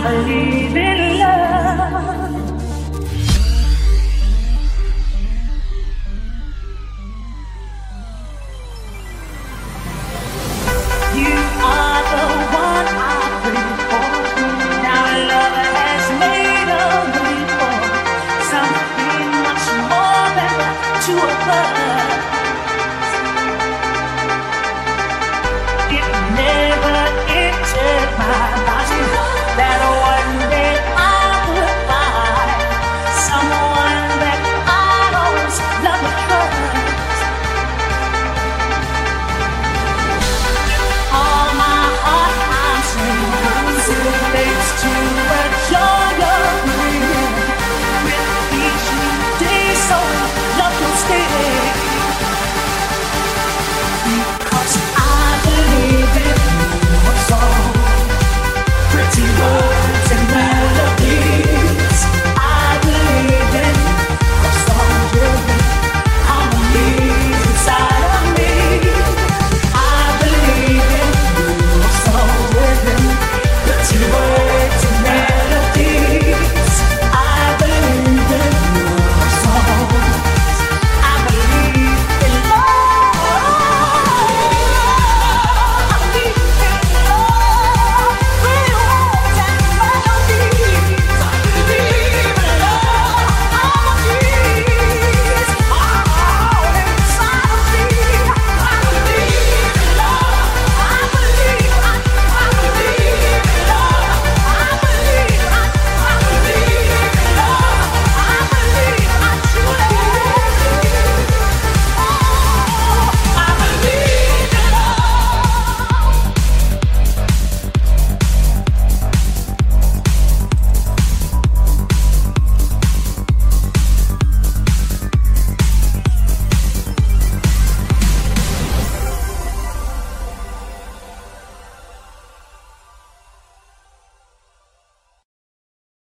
I believe in